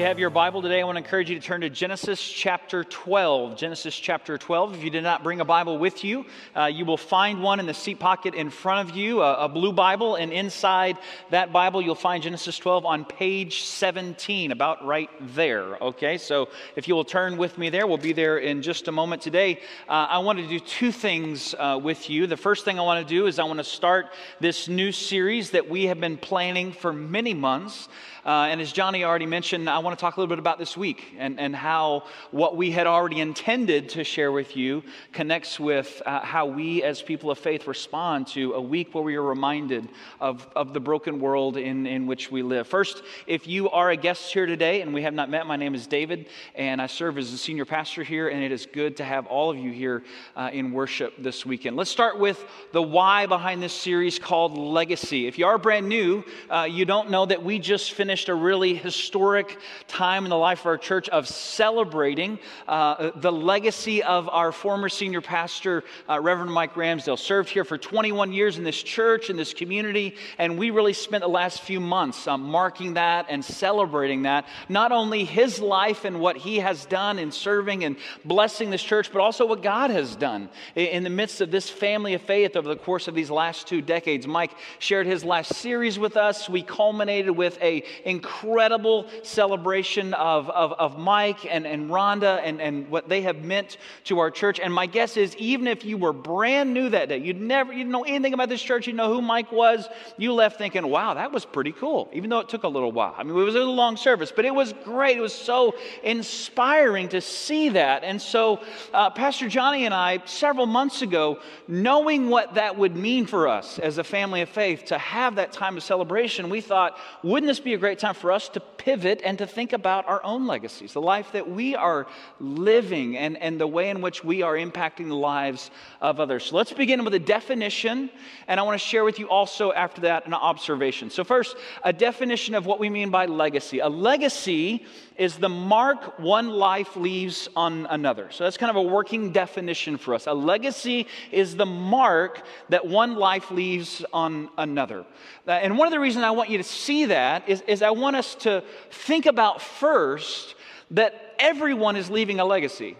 you have your Bible today, I want to encourage you to turn to Genesis chapter 12. Genesis chapter 12. If you did not bring a Bible with you, uh, you will find one in the seat pocket in front of you, a, a, blue Bible, and inside that Bible, you'll find Genesis 12 on page 17, about right there. Okay, so if you will turn with me there, we'll be there in just a moment. Today, uh, I want to do two things uh, with you. The first thing I want to do is I want to start this new series that we have been planning for many months. Uh, and as Johnny already mentioned, I want to talk a little bit about this week and, and how what we had already intended to share with you connects with uh, how we as people of faith respond to a week where we are reminded of, of the broken world in, in which we live. First, if you are a guest here today and we have not met, my name is David, and I serve as the senior pastor here, and it is good to have all of you here uh, in worship this weekend. Let's start with the why behind this series called Legacy. If you are brand new, uh, you don't know that we just finished finished a really historic time in the life of our church of celebrating uh, the legacy of our former senior pastor, uh, Reverend Mike Ramsdale. Served here for 21 years in this church, in this community, and we really spent the last few months uh, marking that and celebrating that. Not only his life and what he has done in serving and blessing this church, but also what God has done in the midst of this family of faith over the course of these last two decades. Mike shared his last series with us. We culminated with a incredible celebration of, of, of Mike and, and Rhonda and, and what they have meant to our church. And my guess is, even if you were brand new that day, you'd never, you didn't know anything about this church, you know who Mike was, you left thinking, wow, that was pretty cool, even though it took a little while. I mean, it was a long service, but it was great. It was so inspiring to see that. And so, uh, Pastor Johnny and I, several months ago, knowing what that would mean for us as a family of faith to have that time of celebration, we thought, wouldn't this be a great great time for us to pivot and to think about our own legacies, the life that we are living, and, and the way in which we are impacting the lives of others. So let's begin with a definition, and I want to share with you also after that an observation. So, first, a definition of what we mean by legacy. A legacy is the mark one life leaves on another. So, that's kind of a working definition for us. A legacy is the mark that one life leaves on another. Uh, and one of the reasons I want you to see that is, is I want us to think about first that everyone is leaving a legacy.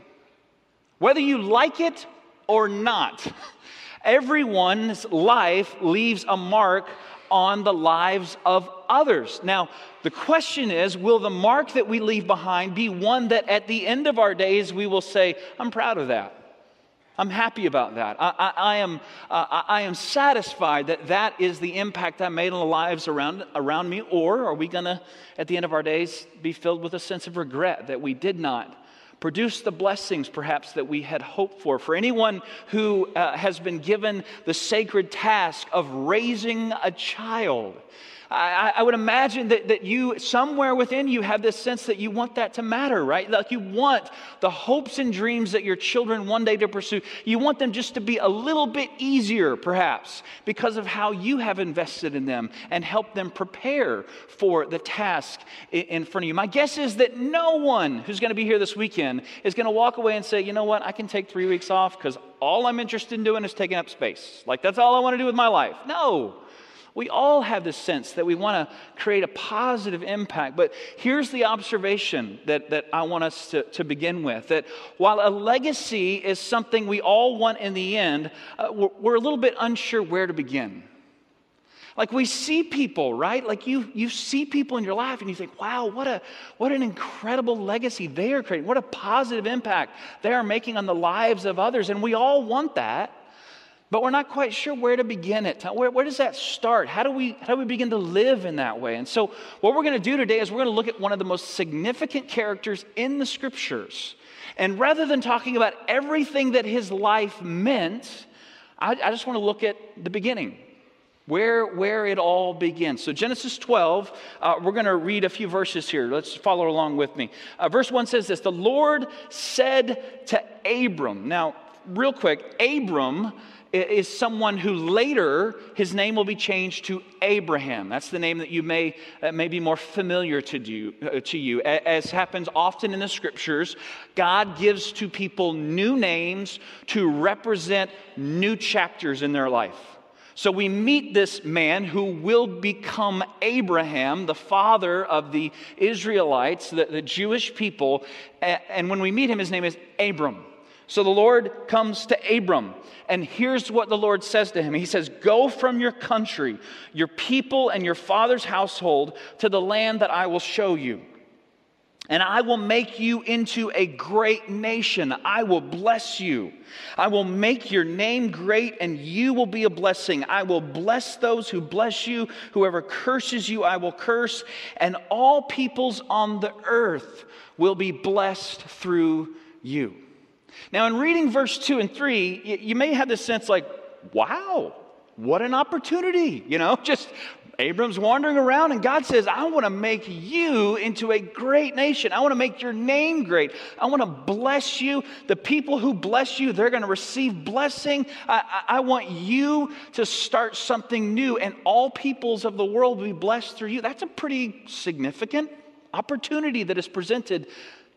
Whether you like it or not, everyone's life leaves a mark on the lives of others. Now, the question is will the mark that we leave behind be one that at the end of our days we will say, I'm proud of that? I'm happy about that. I, I, I am, uh, I am satisfied that that is the impact I made on the lives around, around me. Or are we going to, at the end of our days, be filled with a sense of regret that we did not produce the blessings perhaps that we had hoped for? For anyone who uh, has been given the sacred task of raising a child, I, I, would imagine that, that you, somewhere within you, have this sense that you want that to matter, right? Like you want the hopes and dreams that your children one day to pursue, you want them just to be a little bit easier, perhaps, because of how you have invested in them and helped them prepare for the task in front of you. My guess is that no one who's going to be here this weekend is going to walk away and say, you know what, I can take three weeks off because all I'm interested in doing is taking up space. Like, that's all I want to do with my life. No. We all have this sense that we want to create a positive impact. But here's the observation that, that I want us to, to begin with that while a legacy is something we all want in the end, uh, we're, we're a little bit unsure where to begin. Like we see people, right? Like you, you see people in your life and you think, wow, what, a, what an incredible legacy they are creating. What a positive impact they are making on the lives of others. And we all want that. But we're not quite sure where to begin it. Where, where, does that start? How do, we, how do we begin to live in that way? And so, what we're going to do today is we're going to look at one of the most significant characters in the scriptures. And rather than talking about everything that his life meant, I, I just want to look at the beginning, where, where it all begins. So, Genesis 12, uh, we're going to read a few verses here. Let's follow along with me. Uh, verse 1 says this The Lord said to Abram, now, real quick, Abram is someone who later his name will be changed to Abraham. That's the name that you may, uh, may be more familiar to you, uh, to you. As happens often in the scriptures, God gives to people new names to represent new chapters in their life. So we meet this man who will become Abraham, the father of the Israelites, the, the Jewish people. And when we meet him, his name is Abram. So the Lord comes to Abram, and here's what the Lord says to him He says, Go from your country, your people, and your father's household to the land that I will show you. And I will make you into a great nation. I will bless you. I will make your name great, and you will be a blessing. I will bless those who bless you. Whoever curses you, I will curse. And all peoples on the earth will be blessed through you. Now, in reading verse 2 and 3, you may have this sense like, wow, what an opportunity, you know, just Abram's wandering around, and God says, I want to make you into a great nation. I want to make your name great. I want to bless you. The people who bless you, they're going to receive blessing. I, I, I, want you to start something new, and all peoples of the world will be blessed through you. That's a pretty significant opportunity that is presented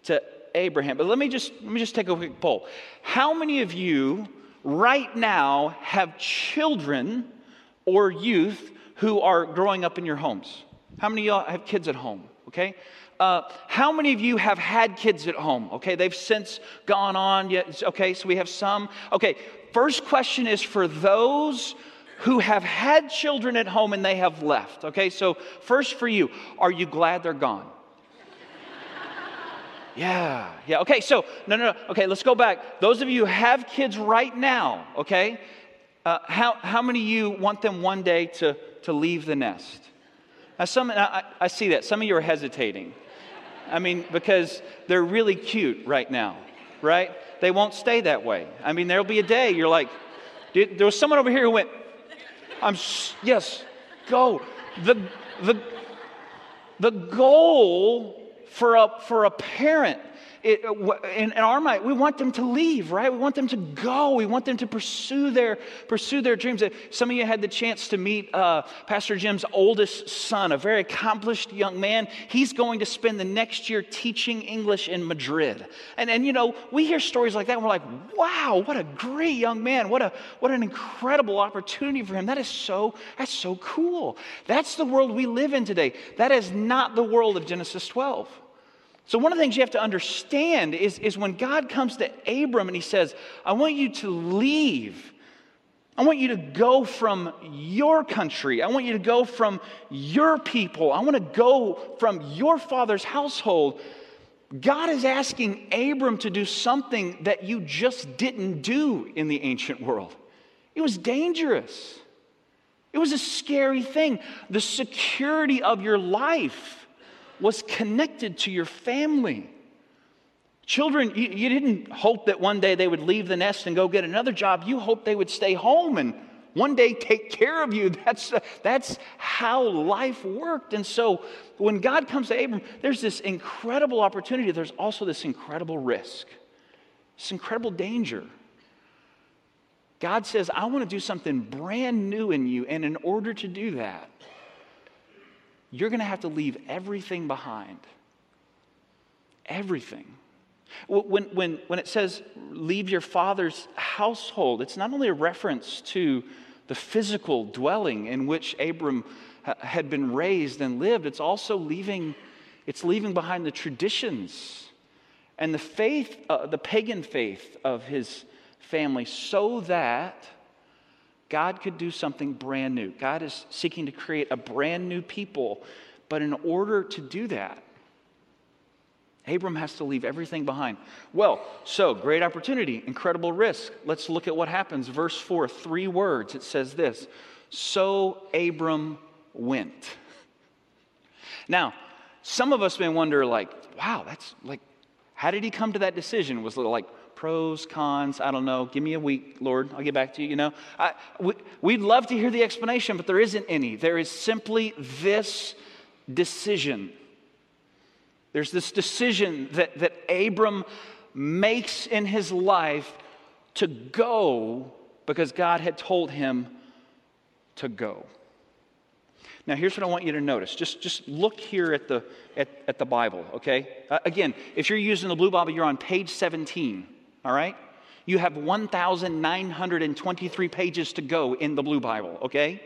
to Abraham. But let me just let me just take a quick poll. How many of you right now have children or youth who are growing up in your homes? How many of y'all have kids at home? Okay. Uh, how many of you have had kids at home? Okay, they've since gone on. Yet, okay, so we have some. Okay, first question is for those who have had children at home and they have left. Okay, so first for you, are you glad they're gone? Yeah, yeah. Okay, so, no, no, no. Okay, let's go back. Those of you who have kids right now, okay, uh, how, how many of you want them one day to, to leave the nest? Now, some, I, I see that. Some of you are hesitating. I mean, because they're really cute right now, right? They won't stay that way. I mean, there'll be a day you're like, there was someone over here who went, I'm, yes, go. The, the, the goal for a, for a parent it, in, in, our mind, we want them to leave, right? We want them to go. We want them to pursue their, pursue their dreams. Some of you had the chance to meet uh, Pastor Jim's oldest son, a very accomplished young man. He's going to spend the next year teaching English in Madrid. And, and you know, we hear stories like that and we're like, wow, what a great young man. What, a, what an incredible opportunity for him. That is so, that's so cool. That's the world we live in today. That is not the world of Genesis 12. So, one of the things you have to understand is, is when God comes to Abram and he says, I want you to leave. I want you to go from your country. I want you to go from your people. I want to go from your father's household. God is asking Abram to do something that you just didn't do in the ancient world. It was dangerous, it was a scary thing. The security of your life was connected to your family. Children, you, you, didn't hope that one day they would leave the nest and go get another job. You hoped they would stay home and one day take care of you. That's, that's how life worked. And so when God comes to Abram, there's this incredible opportunity. There's also this incredible risk, this incredible danger. God says, I want to do something brand new in you. And in order to do that, you're going to have to leave everything behind. Everything. When, when, when it says leave your father's household, it's not only a reference to the physical dwelling in which Abram had been raised and lived, it's also leaving, it's leaving behind the traditions and the faith, uh, the pagan faith of his family, so that God could do something brand new. God is seeking to create a brand new people. But in order to do that, Abram has to leave everything behind. Well, so great opportunity, incredible risk. Let's look at what happens. Verse 4, three words. It says this So Abram went. Now, some of us may wonder, like, wow, that's like, how did he come to that decision? Was it like, pros, cons, I don't know. Give me a week, Lord. I'll get back to you, you know. I, we, we'd love to hear the explanation, but there isn't any. There is simply this decision. There's this decision that, that Abram makes in his life to go because God had told him to go. Now, here's what I want you to notice. Just, just look here at the, at, at the Bible, okay? Uh, again, if you're using the Blue Bible, you're on page 17 all right? You have 1,923 pages to go in the Blue Bible, okay?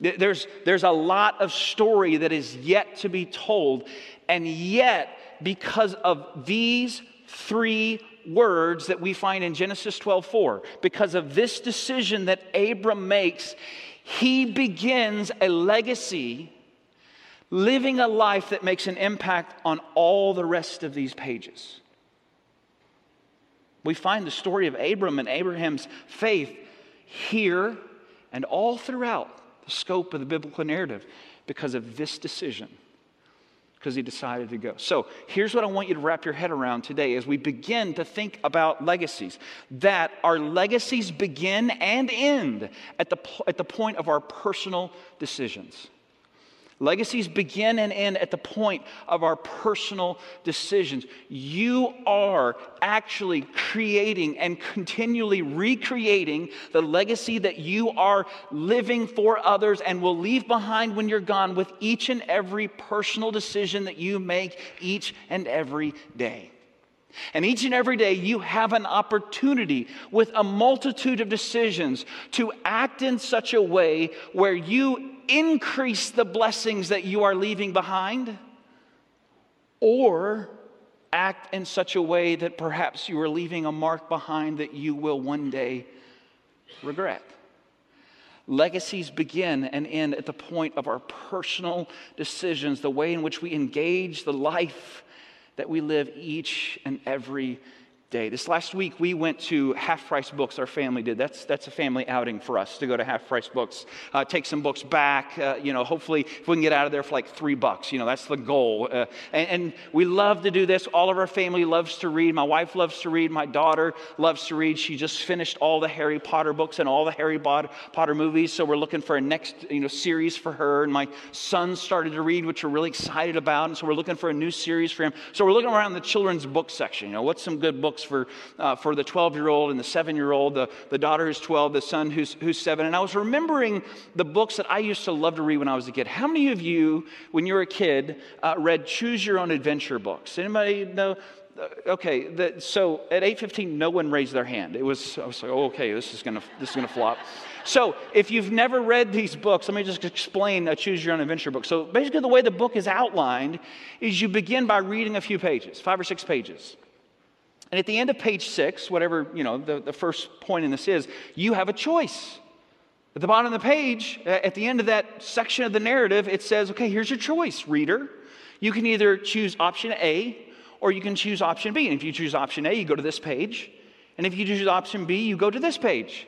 There's, there's a lot of story that is yet to be told, and yet, because of these three words that we find in Genesis 12:4, because of this decision that Abram makes, he begins a legacy, living a life that makes an impact on all the rest of these pages. We find the story of Abram and Abraham's faith here and all throughout the scope of the biblical narrative because of this decision, because he decided to go. So here's what I want you to wrap your head around today as we begin to think about legacies that our legacies begin and end at the, at the point of our personal decisions. Legacies begin and end at the point of our personal decisions. You are actually creating and continually recreating the legacy that you are living for others and will leave behind when you're gone with each and every personal decision that you make each and every day. And each and every day, you have an opportunity with a multitude of decisions to act in such a way where you increase the blessings that you are leaving behind, or act in such a way that perhaps you are leaving a mark behind that you will one day regret. Legacies begin and end at the point of our personal decisions, the way in which we engage the life that we live each and every day. This last week, we went to Half Price Books, our family did. That's, that's a family outing for us to go to Half Price Books, uh, take some books back. Uh, you know, hopefully, if we can get out of there for like three bucks, you know, that's the goal. Uh, and, and, we love to do this. All of our family loves to read. My wife loves to read. My daughter loves to read. She just finished all the Harry Potter books and all the Harry Potter movies. So we're looking for a next, you know, series for her. And my son started to read, which we're really excited about. And so we're looking for a new series for him. So we're looking around the children's book section. You know, what's some good books for, uh, for the 12 year old and the 7 year old, the, the daughter who's 12, the son who's, who's 7. And I was remembering the books that I used to love to read when I was a kid. How many of you, when you were a kid, uh, read Choose Your Own Adventure books? Anybody know? Uh, okay, the, so at 8:15, no one raised their hand. It was I was like, oh, okay, this is gonna this is gonna flop. So if you've never read these books, let me just explain a Choose Your Own Adventure book. So basically, the way the book is outlined is you begin by reading a few pages, five or six pages. And at the end of page six, whatever, you know, the, the first point in this is, you have a choice. At the bottom of the page, at the end of that section of the narrative, it says, okay, here's your choice, reader. You can either choose option A or you can choose option B. And if you choose option A, you go to this page. And if you choose option B, you go to this page.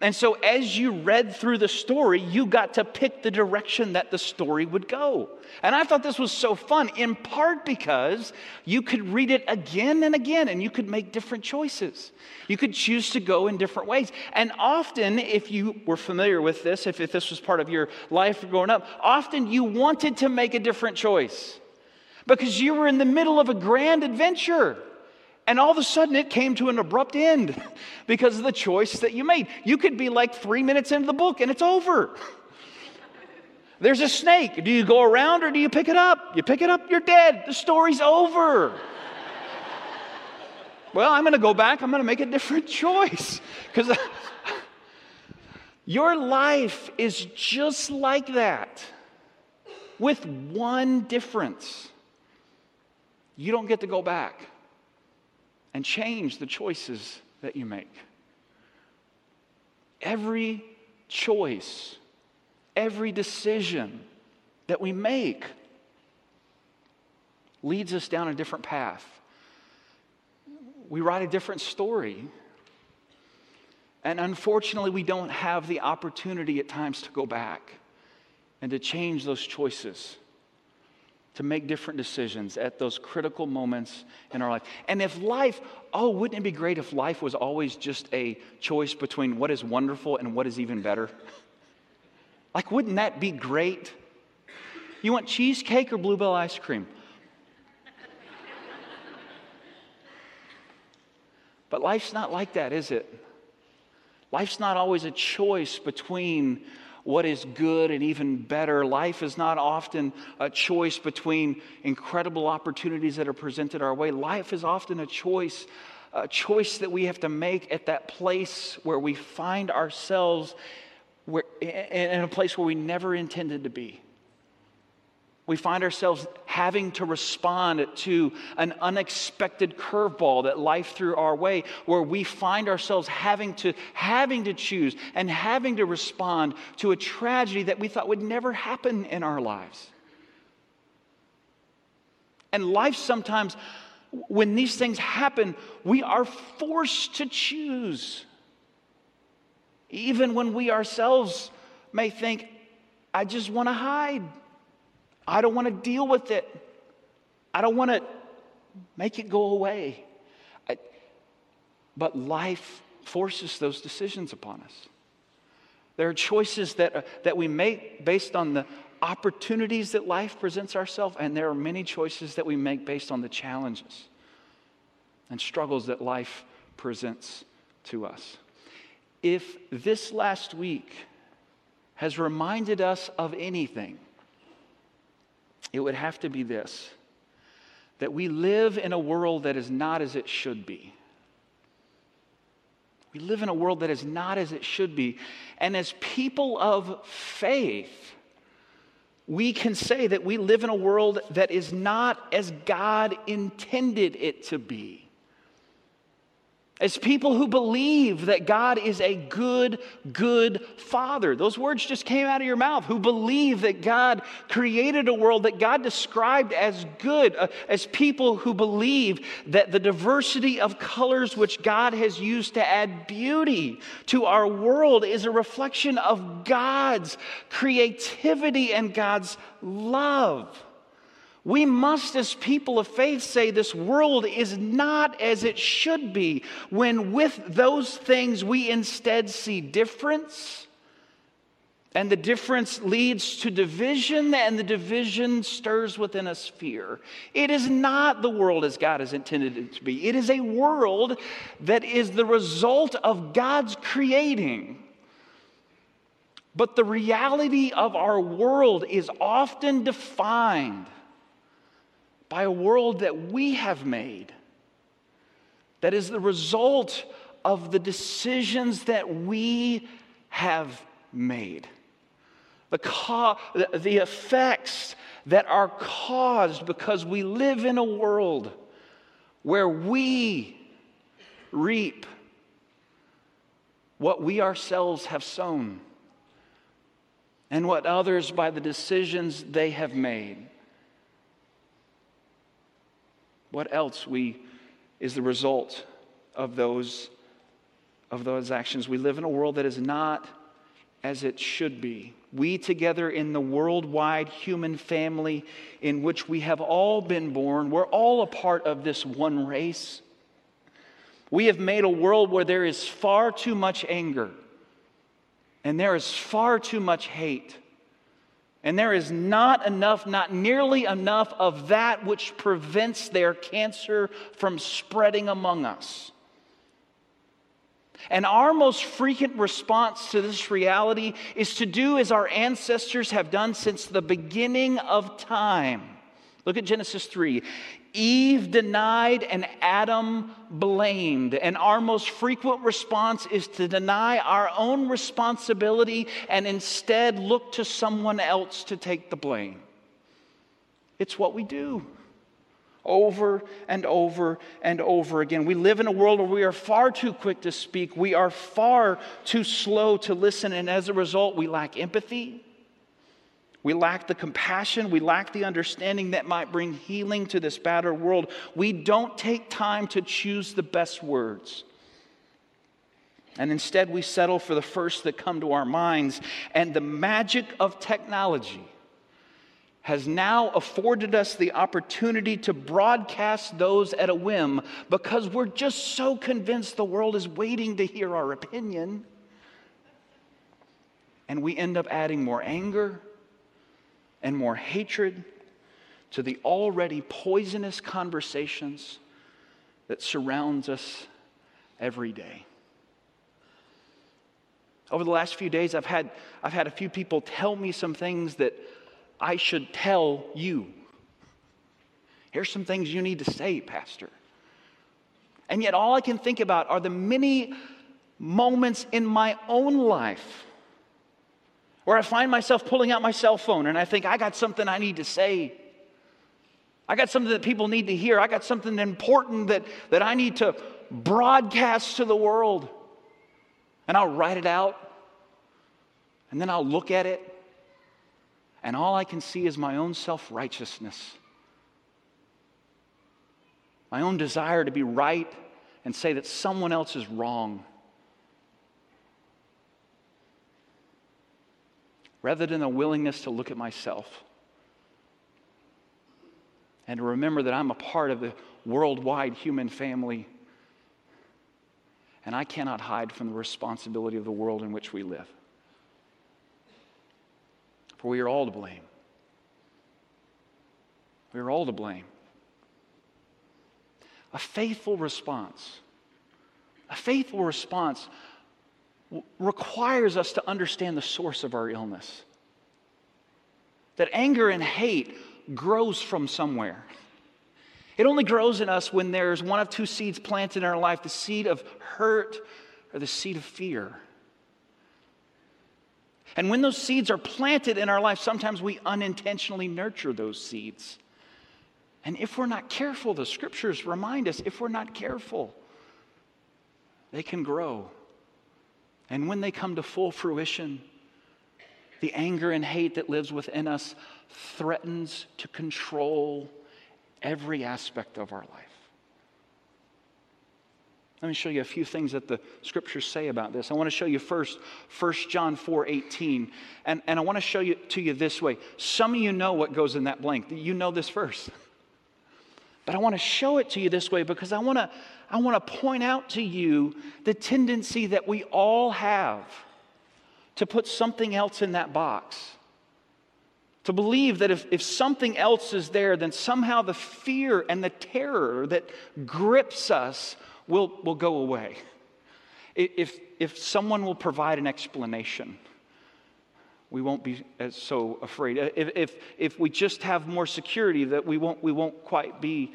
And so, as you read through the story, you got to pick the direction that the story would go. And I thought this was so fun, in part because you could read it again and again and you could make different choices. You could choose to go in different ways. And often, if you were familiar with this, if, if this was part of your life growing up, often you wanted to make a different choice because you were in the middle of a grand adventure. And all of a sudden, it came to an abrupt end because of the choice that you made. You could be like three minutes into the book and it's over. There's a snake. Do you go around or do you pick it up? You pick it up, you're dead. The story's over. well, I'm going to go back. I'm going to make a different choice because your life is just like that with one difference. You don't get to go back and change the choices that you make. Every choice, every decision that we make leads us down a different path. We write a different story. And unfortunately, we don't have the opportunity at times to go back and to change those choices to make different decisions at those critical moments in our life. And if life, oh, wouldn't it be great if life was always just a choice between what is wonderful and what is even better? Like, wouldn't that be great? You want cheesecake or Blue Bell ice cream? But life's not like that, is it? Life's not always a choice between what is good and even better. Life is not often a choice between incredible opportunities that are presented our way. Life is often a choice a choice that we have to make at that place where we find ourselves where, in a place where we never intended to be. We find ourselves having to respond to an unexpected curveball that life threw our way, where we find ourselves having to, having to choose and having to respond to a tragedy that we thought would never happen in our lives. And life sometimes, when these things happen, we are forced to choose. Even when we ourselves may think, I just want to hide. I don't want to deal with it. I don't want to make it go away. I, but life forces those decisions upon us. There are choices that, uh, that we make based on the opportunities that life presents ourselves, and there are many choices that we make based on the challenges and struggles that life presents to us. If this last week has reminded us of anything, it would have to be this that we live in a world that is not as it should be. We live in a world that is not as it should be. And as people of faith, we can say that we live in a world that is not as God intended it to be as people who believe that God is a good, good father. Those words just came out of your mouth. Who believe that God created a world that God described as good, uh, as people who believe that the diversity of colors which God has used to add beauty to our world is a reflection of God's creativity and God's love. We must, as people of faith, say this world is not as it should be, when with those things we instead see difference. And the difference leads to division, and the division stirs within us fear. It is not the world as God has intended it to be. It is a world that is the result of God's creating. But the reality of our world is often defined by a world that we have made, that is the result of the decisions that we have made. The, co- the effects that are caused because we live in a world where we reap what we ourselves have sown and what others, by the decisions they have made, what else we is the result of those of those actions? We live in a world that is not as it should be. We together in the worldwide human family in which we have all been born, we're all a part of this one race. We have made a world where there is far too much anger and there is far too much hate and there is not enough, not nearly enough of that which prevents their cancer from spreading among us. And our most frequent response to this reality is to do as our ancestors have done since the beginning of time. Look at Genesis 3. Eve denied and Adam blamed. And our most frequent response is to deny our own responsibility and instead look to someone else to take the blame. It's what we do over and over and over again. We live in a world where we are far too quick to speak, we are far too slow to listen, and as a result, we lack empathy. We lack the compassion. We lack the understanding that might bring healing to this battered world. We don't take time to choose the best words. And instead, we settle for the first that come to our minds. And the magic of technology has now afforded us the opportunity to broadcast those at a whim because we're just so convinced the world is waiting to hear our opinion. And we end up adding more anger and more hatred to the already poisonous conversations that surrounds us every day. Over the last few days, I've had, I've had a few people tell me some things that I should tell you. Here's some things you need to say, Pastor. And yet, all I can think about are the many moments in my own life where I find myself pulling out my cell phone and I think, I got something I need to say. I got something that people need to hear. I got something important that, that I need to broadcast to the world. And I'll write it out. And then I'll look at it. And all I can see is my own self righteousness, my own desire to be right and say that someone else is wrong. Rather than a willingness to look at myself and to remember that I'm a part of the worldwide human family. And I cannot hide from the responsibility of the world in which we live. For we are all to blame. We are all to blame. A faithful response, a faithful response requires us to understand the source of our illness. That anger and hate grows from somewhere. It only grows in us when there's one of two seeds planted in our life the seed of hurt or the seed of fear. And when those seeds are planted in our life, sometimes we unintentionally nurture those seeds. And if we're not careful, the scriptures remind us if we're not careful, they can grow. And when they come to full fruition, the anger and hate that lives within us threatens to control every aspect of our life. Let me show you a few things that the scriptures say about this. I want to show you first 1 John 4 18. And, and I want to show you to you this way. Some of you know what goes in that blank. You know this verse. But I want to show it to you this way because I want to, I want to point out to you the tendency that we all have to put something else in that box to believe that if, if something else is there, then somehow the fear and the terror that grips us will, will go away. If, if someone will provide an explanation, we won't be as so afraid. If, if, if we just have more security, that we won't, we won't quite be,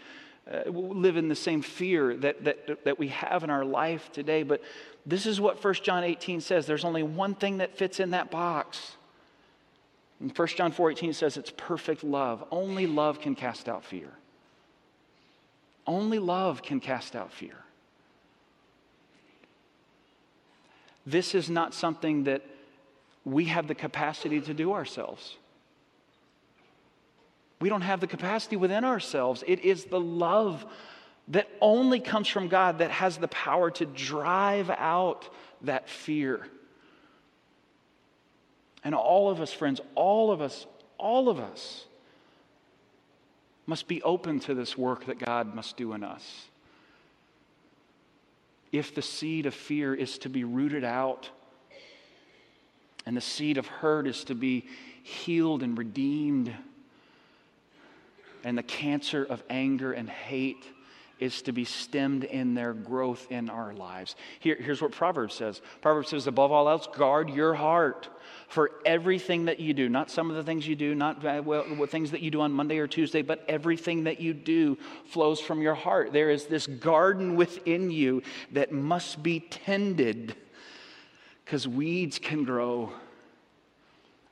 uh, live in the same fear that, that, that we have in our life today. But this is what 1 John 18 says there's only one thing that fits in that box. In 1 John 4:18 it says it's perfect love. Only love can cast out fear. Only love can cast out fear. This is not something that we have the capacity to do ourselves. We don't have the capacity within ourselves. It is the love that only comes from God that has the power to drive out that fear. And all of us, friends, all of us, all of us must be open to this work that God must do in us. If the seed of fear is to be rooted out, and the seed of hurt is to be healed and redeemed, and the cancer of anger and hate is to be stemmed in their growth in our lives. Here, here's what Proverbs says Proverbs says, above all else, guard your heart for everything that you do. Not some of the things you do, not uh, well, things that you do on Monday or Tuesday, but everything that you do flows from your heart. There is this garden within you that must be tended because weeds can grow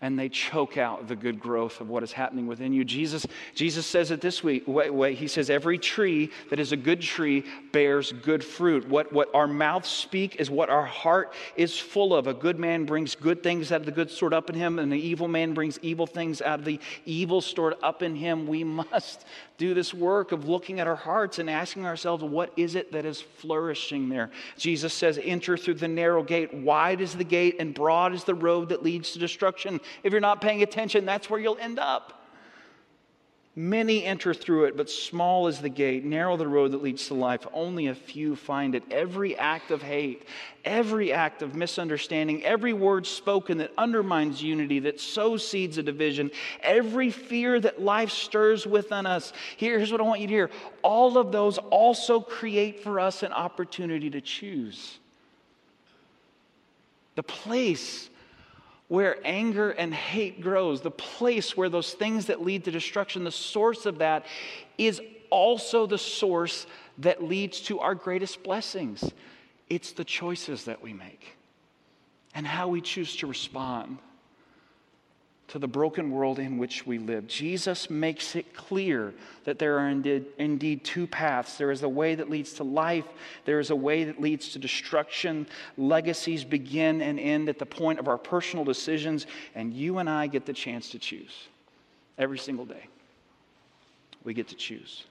and they choke out the good growth of what is happening within you. Jesus, Jesus says it this way, way, He says, Every tree that is a good tree bears good fruit. What, what our mouths speak is what our heart is full of. A good man brings good things out of the good stored up in him, and the evil man brings evil things out of the evil stored up in him. We must do this work of looking at our hearts and asking ourselves, what is it that is flourishing there? Jesus says, enter through the narrow gate. Wide is the gate and broad is the road that leads to destruction. If you're not paying attention, that's where you'll end up. Many enter through it, but small is the gate, narrow the road that leads to life. Only a few find it. Every act of hate, every act of misunderstanding, every word spoken that undermines unity, that sows seeds of division, every fear that life stirs within us. Here's what I want you to hear all of those also create for us an opportunity to choose. The place where anger and hate grows, the place where those things that lead to destruction, the source of that is also the source that leads to our greatest blessings. It's the choices that we make and how we choose to respond to the broken world in which we live. Jesus makes it clear that there are indeed, indeed, two paths. There is a way that leads to life, there is a way that leads to destruction. Legacies begin and end at the point of our personal decisions, and you and I get the chance to choose every single day. We get to choose.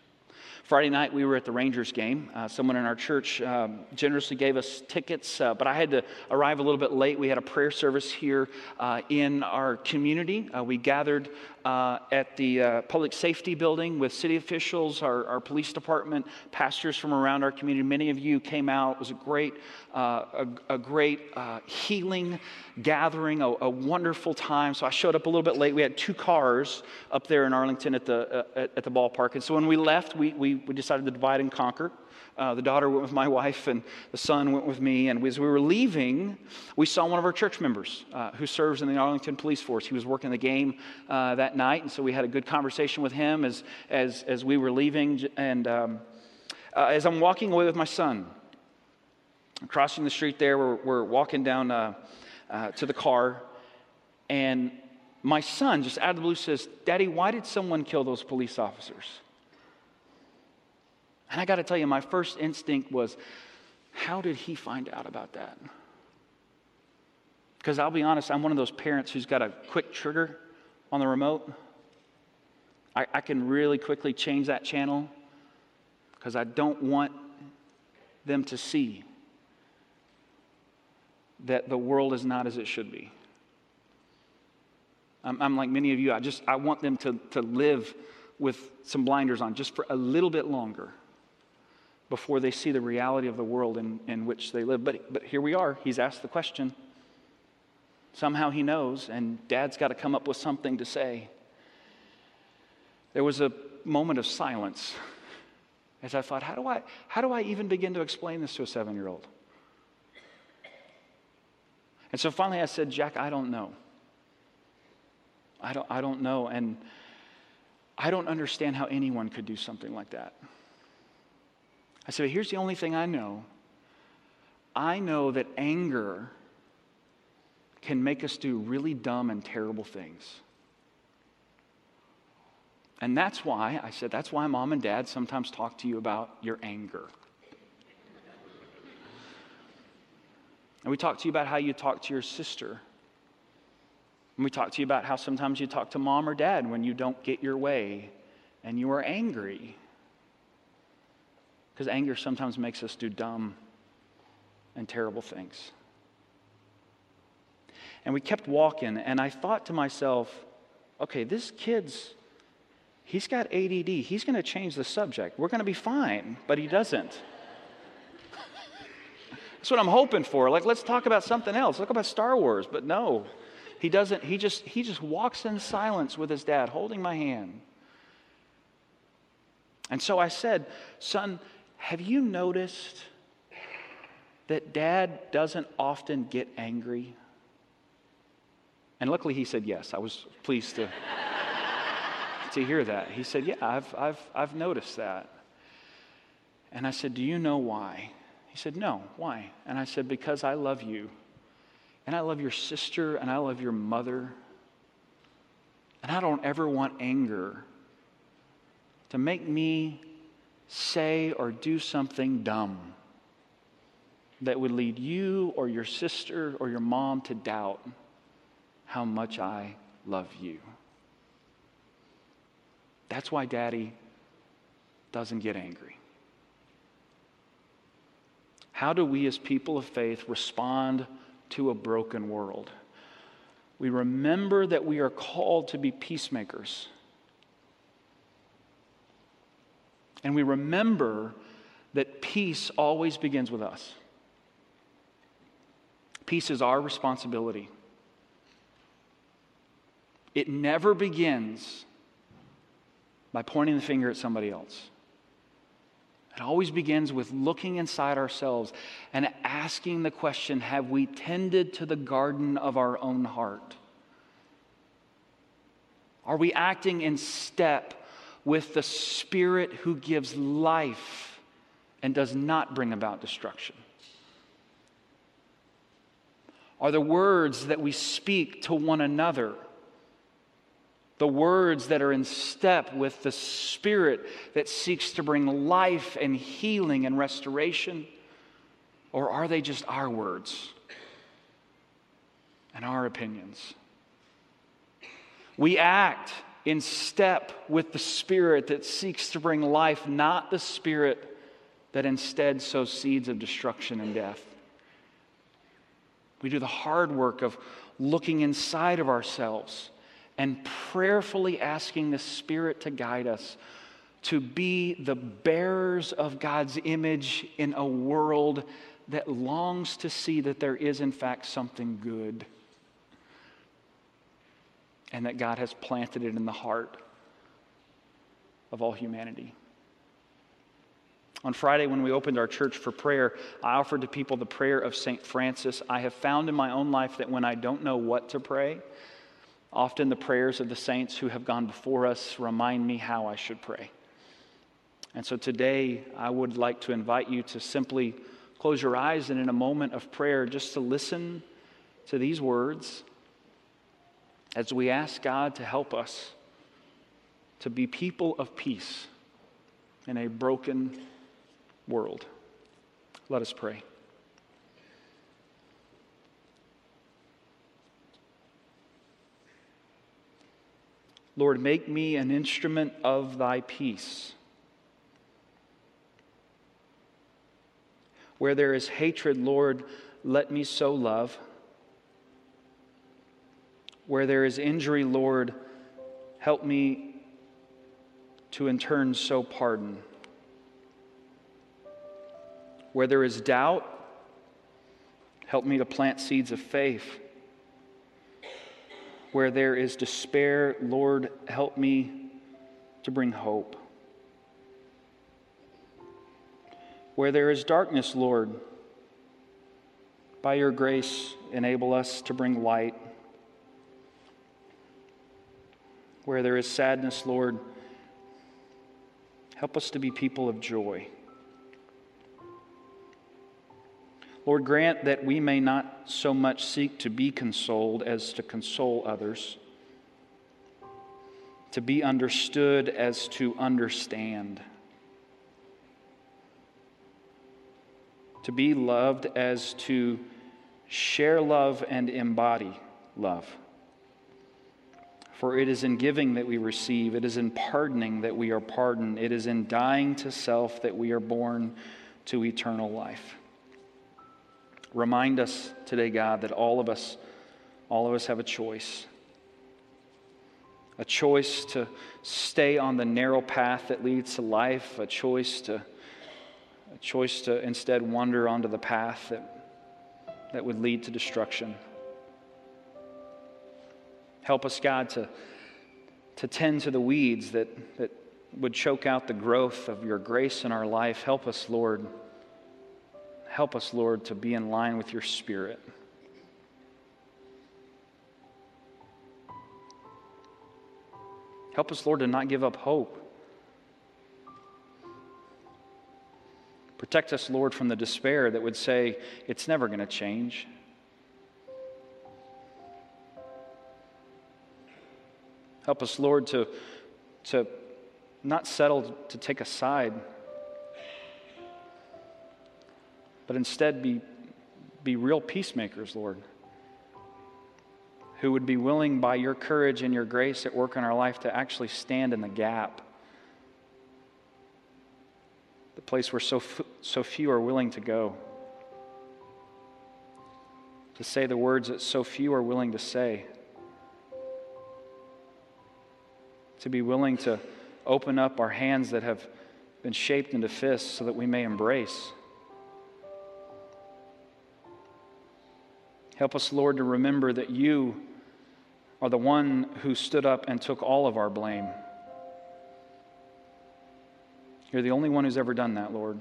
Friday night, we were at the Rangers game. Uh, someone in our church um, generously gave us tickets, uh, but I had to arrive a little bit late. We had a prayer service here uh, in our community. Uh, we gathered uh, at the uh, public safety building with city officials, our, our, police department, pastors from around our community. Many of you came out. It was a great, a, a, great healing gathering, a, a, wonderful time. So I showed up a little bit late. We had two cars up there in Arlington at the, at, at the ballpark. And so when we left, we, we we, decided to divide and conquer. Uh, the daughter went with my wife, and the son went with me. And as we were leaving, we saw one of our church members uh, who serves in the Arlington Police Force. He was working the game uh, that night, and so we had a good conversation with him as, as, as we were leaving. And um, uh, as I'm walking away with my son, crossing the street there, we're, we're walking down uh, uh, to the car, and my son, just out of the blue, says, Daddy, why did someone kill those police officers? And I got to tell you, my first instinct was, how did he find out about that? Because I'll be honest, I'm one of those parents who's got a quick trigger on the remote. I, I can really quickly change that channel because I don't want them to see that the world is not as it should be. I'm, I'm, like many of you, I just I want them to, to live with some blinders on just for a little bit longer before they see the reality of the world in, in which they live. But, but here we are. He's asked the question. Somehow he knows, and dad's got to come up with something to say. There was a moment of silence as I thought, how do I, how do I even begin to explain this to a seven year old? And so finally I said, Jack, I don't know. I don't, I don't know. And I don't understand how anyone could do something like that. I said, here's the only thing I know. I know that anger can make us do really dumb and terrible things. And that's why, I said, that's why mom and dad sometimes talk to you about your anger. And we talk to you about how you talk to your sister. And we talk to you about how sometimes you talk to mom or dad when you don't get your way and you are angry. Because anger sometimes makes us do dumb and terrible things. And we kept walking, and I thought to myself, okay, this kid's, he's got ADD. He's going to change the subject. We're going to be fine, but he doesn't. That's what I'm hoping for. Like, let's talk about something else. Talk about Star Wars. But no, he doesn't. He just, he just walks in silence with his dad, holding my hand. And so I said, son, have you noticed that dad doesn't often get angry? And luckily he said yes. I was pleased to, to hear that. He said, Yeah, I've, I've, I've noticed that. And I said, Do you know why? He said, No, why? And I said, Because I love you. And I love your sister and I love your mother. And I don't ever want anger to make me say or do something dumb that would lead you or your sister or your mom to doubt how much I love you. That's why daddy doesn't get angry. How do we, as people of faith, respond to a broken world? We remember that we are called to be peacemakers. And we remember that peace always begins with us. Peace is our responsibility. It never begins by pointing the finger at somebody else. It always begins with looking inside ourselves and asking the question Have we tended to the garden of our own heart? Are we acting in step with the Spirit who gives life and does not bring about destruction? Are the words that we speak to one another the words that are in step with the Spirit that seeks to bring life and healing and restoration? Or are they just our words and our opinions? We act in step with the Spirit that seeks to bring life, not the Spirit that instead sows seeds of destruction and death. We do the hard work of looking inside of ourselves and prayerfully asking the Spirit to guide us to be the bearers of God's image in a world that longs to see that there is, in fact, something good and that God has planted it in the heart of all humanity. On Friday, when we opened our church for prayer, I offered to people the prayer of St. Francis. I have found in my own life that when I don't know what to pray, Often the prayers of the saints who have gone before us remind me how I should pray. And so today, I would like to invite you to simply close your eyes and in a moment of prayer, just to listen to these words as we ask God to help us to be people of peace in a broken world. Let us pray. Lord, make me an instrument of thy peace. Where there is hatred, Lord, let me sow love. Where there is injury, Lord, help me to in turn sow pardon. Where there is doubt, help me to plant seeds of faith. Where there is despair, Lord, help me to bring hope. Where there is darkness, Lord, by your grace, enable us to bring light. Where there is sadness, Lord, help us to be people of joy. Lord, grant that we may not so much seek to be consoled as to console others, to be understood as to understand, to be loved as to share love and embody love. For it is in giving that we receive, it is in pardoning that we are pardoned, it is in dying to self that we are born to eternal life. Remind us today, God, that all of us, all of us have a choice. A choice to stay on the narrow path that leads to life, a choice to, a choice to instead wander onto the path that, that would lead to destruction. Help us, God, to, to tend to the weeds that, that would choke out the growth of your grace in our life. Help us, Lord Help us, Lord, to be in line with your Spirit. Help us, Lord, to not give up hope. Protect us, Lord, from the despair that would say, it's never going to change. Help us, Lord, to, to not settle to take a side but instead be, be real peacemakers, Lord, who would be willing by your courage and your grace at work in our life to actually stand in the gap. The place where so, f- so few are willing to go. To say the words that so few are willing to say. To be willing to open up our hands that have been shaped into fists so that we may embrace. Help us, Lord, to remember that you are the one who stood up and took all of our blame. You're the only one who's ever done that, Lord.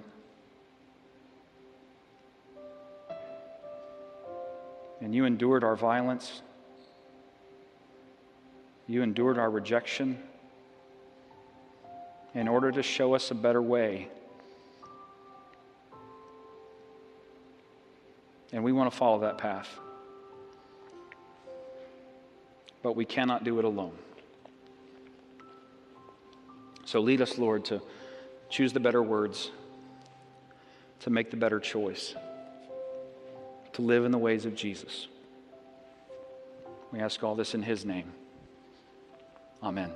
And you endured our violence. You endured our rejection. In order to show us a better way. And we want to follow that path. But we cannot do it alone. So lead us, Lord, to choose the better words, to make the better choice, to live in the ways of Jesus. We ask all this in His name. Amen.